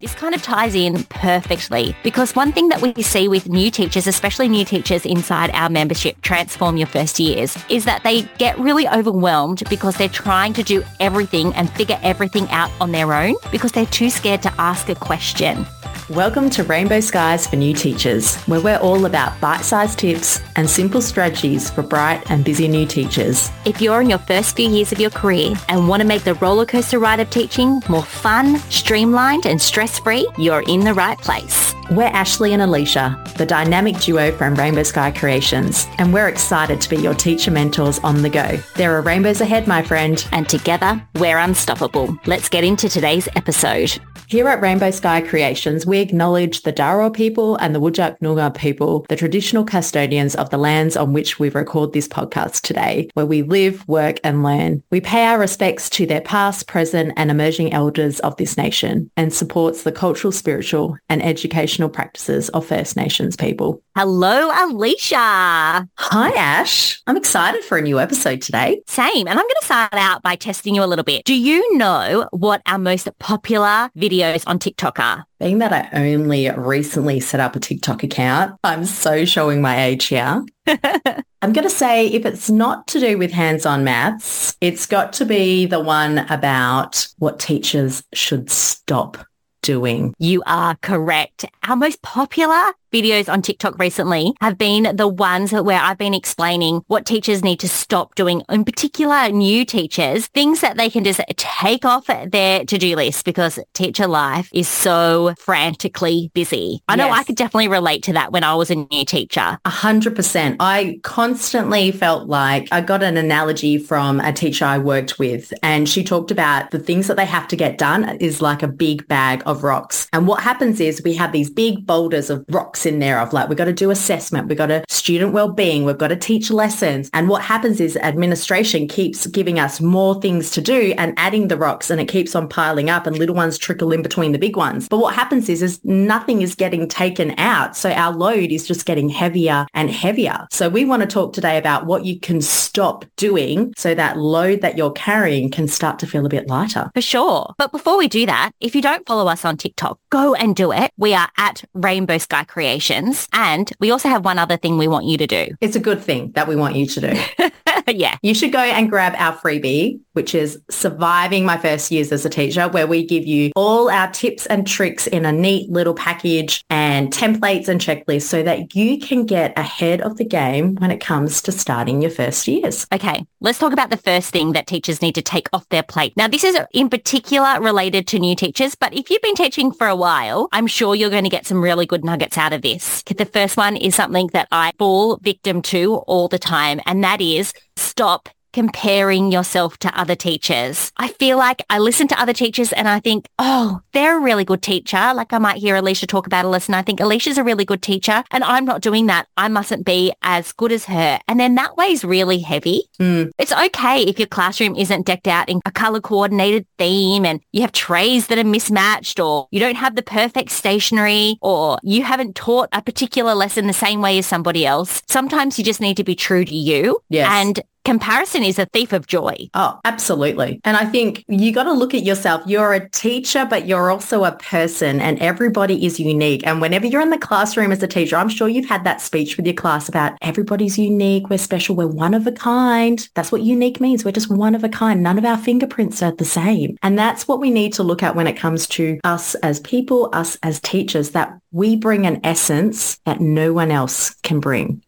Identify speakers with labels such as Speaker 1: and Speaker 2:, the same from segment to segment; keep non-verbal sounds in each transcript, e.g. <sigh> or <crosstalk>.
Speaker 1: This kind of ties in perfectly because one thing that we see with new teachers, especially new teachers inside our membership, Transform Your First Years, is that they get really overwhelmed because they're trying to do everything and figure everything out on their own because they're too scared to ask a question.
Speaker 2: Welcome to Rainbow Skies for New Teachers, where we're all about bite-sized tips and simple strategies for bright and busy new teachers.
Speaker 1: If you're in your first few years of your career and want to make the rollercoaster ride of teaching more fun, streamlined and stress-free, you're in the right place.
Speaker 2: We're Ashleigh and Alisha, the dynamic duo from Rainbow Sky Creations, and we're excited to be your teacher mentors on the go. There are rainbows ahead, my friend.
Speaker 1: And together, we're unstoppable. Let's get into today's episode.
Speaker 2: Here at Rainbow Sky Creations, we acknowledge the Dharawal people and the Whadjuk Noongar people, the traditional custodians of the lands on which we record this podcast today, where we live, work and learn. We pay our respects to their past, present and emerging elders of this nation and supports the cultural, spiritual and educational practices of First Nations people.
Speaker 1: Hello, Alisha.
Speaker 2: Hi, Ash. I'm excited for a new episode today.
Speaker 1: Same. And I'm going to start out by testing you a little bit. Do you know what our most popular videos on TikTok are?
Speaker 2: Being that I only recently set up a TikTok account, I'm so showing my age here. <laughs> I'm going to say if it's not to do with hands-on maths, it's got to be the one about what teachers should stop doing.
Speaker 1: You are correct. Our most popular videos on TikTok recently have been the ones where I've been explaining what teachers need to stop doing, in particular new teachers, things that they can just take off their to-do list because teacher life is so frantically busy. I know
Speaker 2: Yes.
Speaker 1: I could definitely relate to that when I was a new teacher.
Speaker 2: A hundred percent. I constantly felt like I got an analogy from a teacher I worked with and she talked about the things that they have to get done is like a big bag of rocks. And what happens is we have these big boulders of rocks in there of like, we've got to do assessment. We've got to student well-being. We've got to teach lessons. And what happens is administration keeps giving us more things to do and adding the rocks and it keeps on piling up and little ones trickle in between the big ones. But what happens is, is nothing is getting taken out. So our load is just getting heavier and heavier. So we want to talk today about what you can stop doing so that load that you're carrying can start to feel a bit lighter.
Speaker 1: For sure. But before we do that, if you don't follow us on TikTok, go and do it. We are at Rainbow Sky Creations. And we also have one other thing we want you to do.
Speaker 2: It's a good thing that we want you to do. <laughs> <laughs>
Speaker 1: yeah.
Speaker 2: You should go and grab our freebie, which is Surviving My First Years as a Teacher, where we give you all our tips and tricks in a neat little package and templates and checklists so that you can get ahead of the game when it comes to starting your first years.
Speaker 1: Okay, let's talk about the first thing that teachers need to take off their plate. Now, this is in particular related to new teachers, but if you've been teaching for a while, I'm sure you're going to get some really good nuggets out of this. The first one is something that I fall victim to all the time, and that is stop comparing yourself to other teachers. I feel like I listen to other teachers and I think, oh, they're a really good teacher. Like I might hear Alisha talk about Alisha and I think Alisha's a really good teacher and I'm not doing that. I mustn't be as good as her. And then that weighs really heavy.
Speaker 2: Mm.
Speaker 1: It's okay if your classroom isn't decked out in a color coordinated theme and you have trays that are mismatched or you don't have the perfect stationery or you haven't taught a particular lesson the same way as somebody else. Sometimes you just need to be true to you.
Speaker 2: Yes.
Speaker 1: And comparison is a thief of joy.
Speaker 2: Oh, absolutely. And I think you got to look at yourself. You're a teacher, but you're also a person and everybody is unique. And whenever you're in the classroom as a teacher, I'm sure you've had that speech with your class about everybody's unique. We're special. We're one of a kind. That's what unique means. We're just one of a kind. None of our fingerprints are the same. And that's what we need to look at when it comes to us as people, us as teachers, that we bring an essence that no one else can bring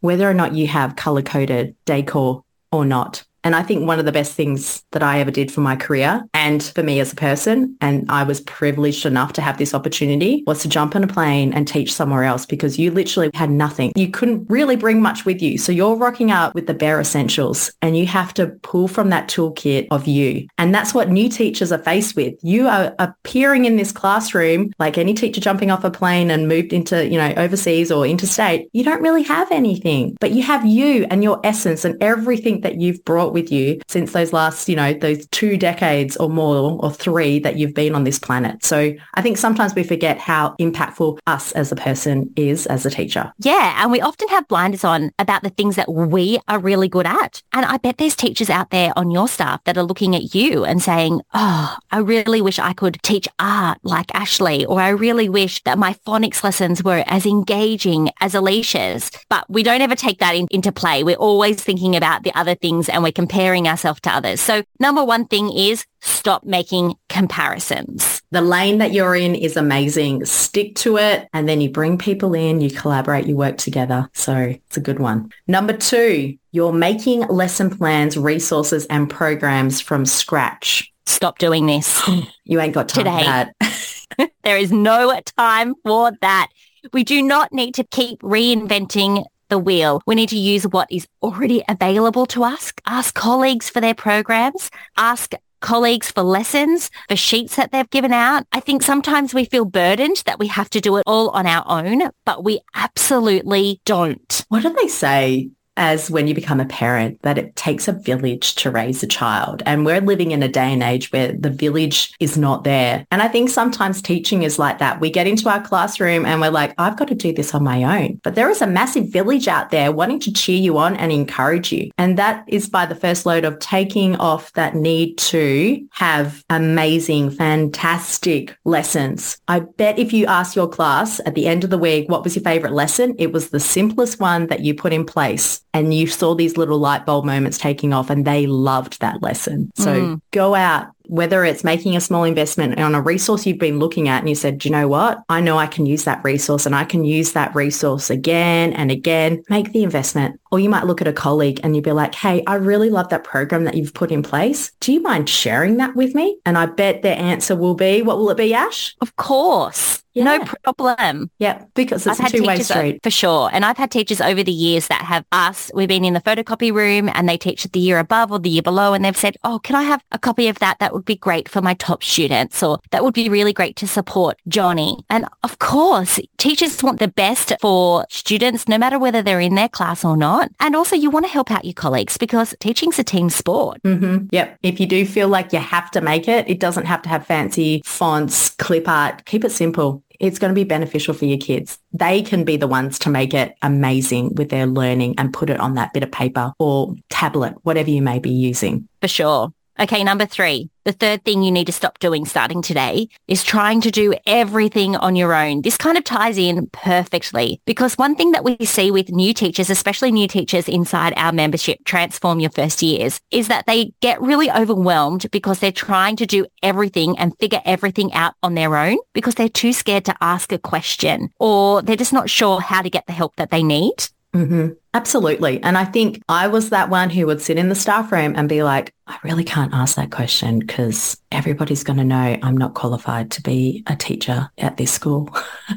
Speaker 2: whether or not you have color coded decor or not. And I think one of the best things that I ever did for my career and for me as a person, and I was privileged enough to have this opportunity, was to jump on a plane and teach somewhere else because you literally had nothing. You couldn't really bring much with you. So you're rocking out with the bare essentials and you have to pull from that toolkit of you. And that's what new teachers are faced with. You are appearing in this classroom like any teacher jumping off a plane and moved into, you know, overseas or interstate. You don't really have anything, but you have you and your essence and everything that you've brought with with you since those last, you know, those two decades or more or three that you've been on this planet. So I think sometimes we forget how impactful us as a person is as a teacher.
Speaker 1: Yeah. And we often have blinders on about the things that we are really good at. And I bet there's teachers out there on your staff that are looking at you and saying, oh, I really wish I could teach art like Ashleigh, or I really wish that my phonics lessons were as engaging as Alisha's. But we don't ever take that in, into play. We're always thinking about the other things and we're comparing ourselves to others. So number one thing is stop making comparisons.
Speaker 2: The lane that you're in is amazing. Stick to it and then you bring people in, you collaborate, you work together. So it's a good one. Number two, you're making lesson plans, resources and programs from scratch.
Speaker 1: Stop doing this. <gasps>
Speaker 2: you ain't got time Today. for
Speaker 1: that. <laughs> <laughs> there is no time for that. We do not need to keep reinventing the wheel. We need to use what is already available to us. Ask colleagues for their programs. Ask colleagues for lessons, for sheets that they've given out. I think sometimes we feel burdened that we have to do it all on our own, but we absolutely don't.
Speaker 2: What do they say? As when you become a parent that it takes a village to raise a child. And we're living in a day and age where the village is not there. And I think sometimes teaching is like that. We get into our classroom and we're like, I've got to do this on my own. But there is a massive village out there wanting to cheer you on and encourage you. And that is by the first load of taking off that need to have amazing, fantastic lessons. I bet if you ask your class at the end of the week, what was your favorite lesson? It was the simplest one that you put in place and you saw these little light bulb moments taking off and they loved that lesson. So mm. go out, whether it's making a small investment on a resource you've been looking at and you said, "Do you know what? I know I can use that resource and I can use that resource again and again. Make the investment. Or you might look at a colleague and you'd be like, hey, I really love that program that you've put in place. Do you mind sharing that with me? And I bet their answer will be, what will it be, Ash?
Speaker 1: Of course. Yeah. No problem.
Speaker 2: Yeah, because it's I've a two-way street.
Speaker 1: For sure. And I've had teachers over the years that have asked, we've been in the photocopy room and they teach at the year above or the year below and they've said, oh, can I have a copy of that? That would be great for my top students or that would be really great to support Johnny. And of course, teachers want the best for students, no matter whether they're in their class or not. And also you want to help out your colleagues because teaching's a team sport.
Speaker 2: Mm-hmm. Yep. If you do feel like you have to make it, it doesn't have to have fancy fonts, clip art. Keep it simple it's going to be beneficial for your kids. They can be the ones to make it amazing with their learning and put it on that bit of paper or tablet, whatever you may be using.
Speaker 1: For sure. Okay, number three, the third thing you need to stop doing starting today is trying to do everything on your own. This kind of ties in perfectly because one thing that we see with new teachers, especially new teachers inside our membership, Transform Your First Years, is that they get really overwhelmed because they're trying to do everything and figure everything out on their own because they're too scared to ask a question or they're just not sure how to get the help that they need.
Speaker 2: Mm-hmm. Absolutely. And I think I was that one who would sit in the staff room and be like, I really can't ask that question because everybody's going to know I'm not qualified to be a teacher at this school. <laughs>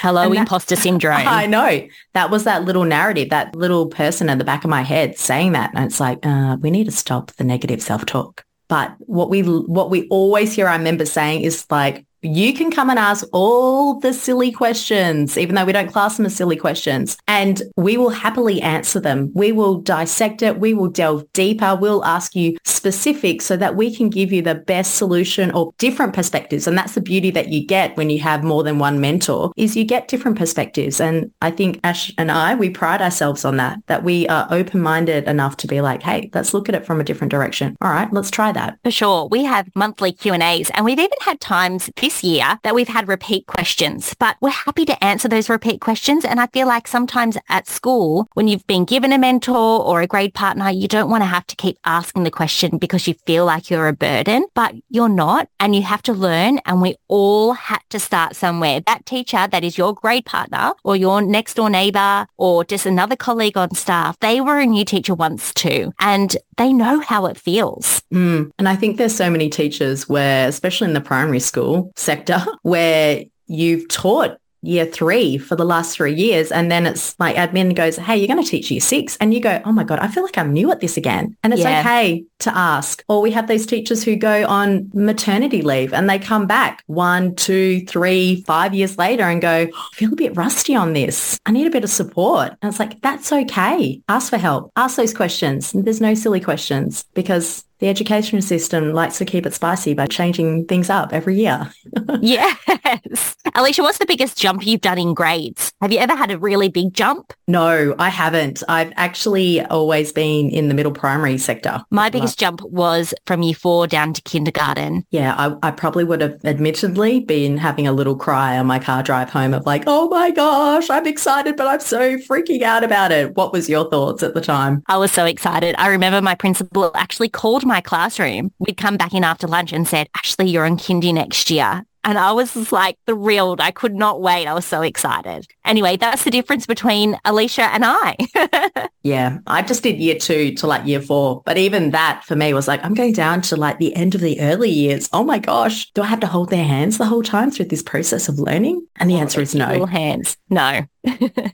Speaker 1: Hello, that, imposter syndrome. <laughs>
Speaker 2: I know. That was that little narrative, that little person in the back of my head saying that. And it's like, uh, we need to stop the negative self-talk. But what we what we always hear our members saying is like, you can come and ask all the silly questions, even though we don't class them as silly questions, and we will happily answer them. We will dissect it. We will delve deeper. We'll ask you specifics so that we can give you the best solution or different perspectives. And that's the beauty that you get when you have more than one mentor is you get different perspectives. And I think Ash and I, we pride ourselves on that, that we are open-minded enough to be like, hey, let's look at it from a different direction. All right, let's try that.
Speaker 1: For sure. We have monthly Q&As and we've even had times this year that we've had repeat questions, but we're happy to answer those repeat questions. And I feel like sometimes at school, when you've been given a mentor or a grade partner, you don't want to have to keep asking the question because you feel like you're a burden, but you're not. And you have to learn. And we all had to start somewhere. That teacher that is your grade partner or your next door neighbor or just another colleague on staff, they were a new teacher once too. And they know how it feels.
Speaker 2: Mm. And I think there's so many teachers where, especially in the primary school sector, where you've taught year three for the last three years. And then it's like admin goes, hey, you're going to teach year six. And you go, oh my God, I feel like I'm new at this again. And it's
Speaker 1: Yeah.
Speaker 2: okay to ask. Or we have those teachers who go on maternity leave and they come back one, two, three, five years later and go, oh, I feel a bit rusty on this. I need a bit of support. And it's like, that's okay. Ask for help. Ask those questions. There's no silly questions because the education system likes to keep it spicy by changing things up every year. <laughs>
Speaker 1: yes. Alisha, what's the biggest jump you've done in grades? Have you ever had a really big jump?
Speaker 2: No, I haven't. I've actually always been in the middle primary sector.
Speaker 1: My biggest jump was from year four down to kindergarten.
Speaker 2: Yeah, I, I probably would have admittedly been having a little cry on my car drive home of like, oh my gosh, I'm excited, but I'm so freaking out about it. What was your thoughts at the time?
Speaker 1: I was so excited. I remember my principal actually called my classroom. We'd come back in after lunch and said, Ashleigh, you're in kindy next year. And I was like thrilled. I could not wait. I was so excited. Anyway, that's the difference between Alisha and I. <laughs>
Speaker 2: Yeah, I just did year two to like year four. But even that for me was like, I'm going down to like the end of the early years. Oh my gosh, do I have to hold their hands the whole time through this process of learning? And the oh, answer is
Speaker 1: Little
Speaker 2: no.
Speaker 1: hands. No.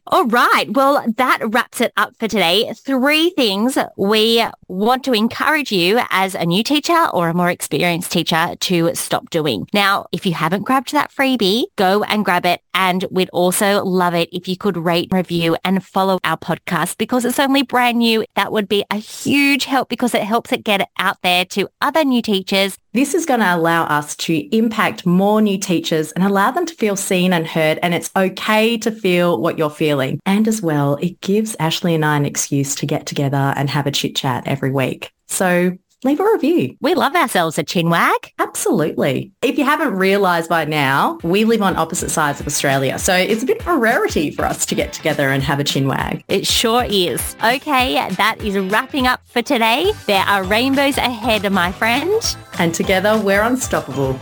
Speaker 1: All right. Well, that wraps it up for today. Three things we want to encourage you as a new teacher or a more experienced teacher to stop doing. Now, if you haven't grabbed that freebie, go and grab it. And we'd also love it if you could rate, review and follow our podcast because it's only brand new. That would be a huge help because it helps it get out there to other new teachers
Speaker 2: This is going to allow us to impact more new teachers and allow them to feel seen and heard. And it's okay to feel what you're feeling. And as well, it gives Ashleigh and I an excuse to get together and have a chit chat every week. So leave a review.
Speaker 1: We love ourselves a chinwag.
Speaker 2: Absolutely. If you haven't realised by now, we live on opposite sides of Australia. So it's a bit of a rarity for us to get together and have a chin wag.
Speaker 1: It sure is. Okay, that is wrapping up for today. There are rainbows ahead, my friend.
Speaker 2: And together we're unstoppable.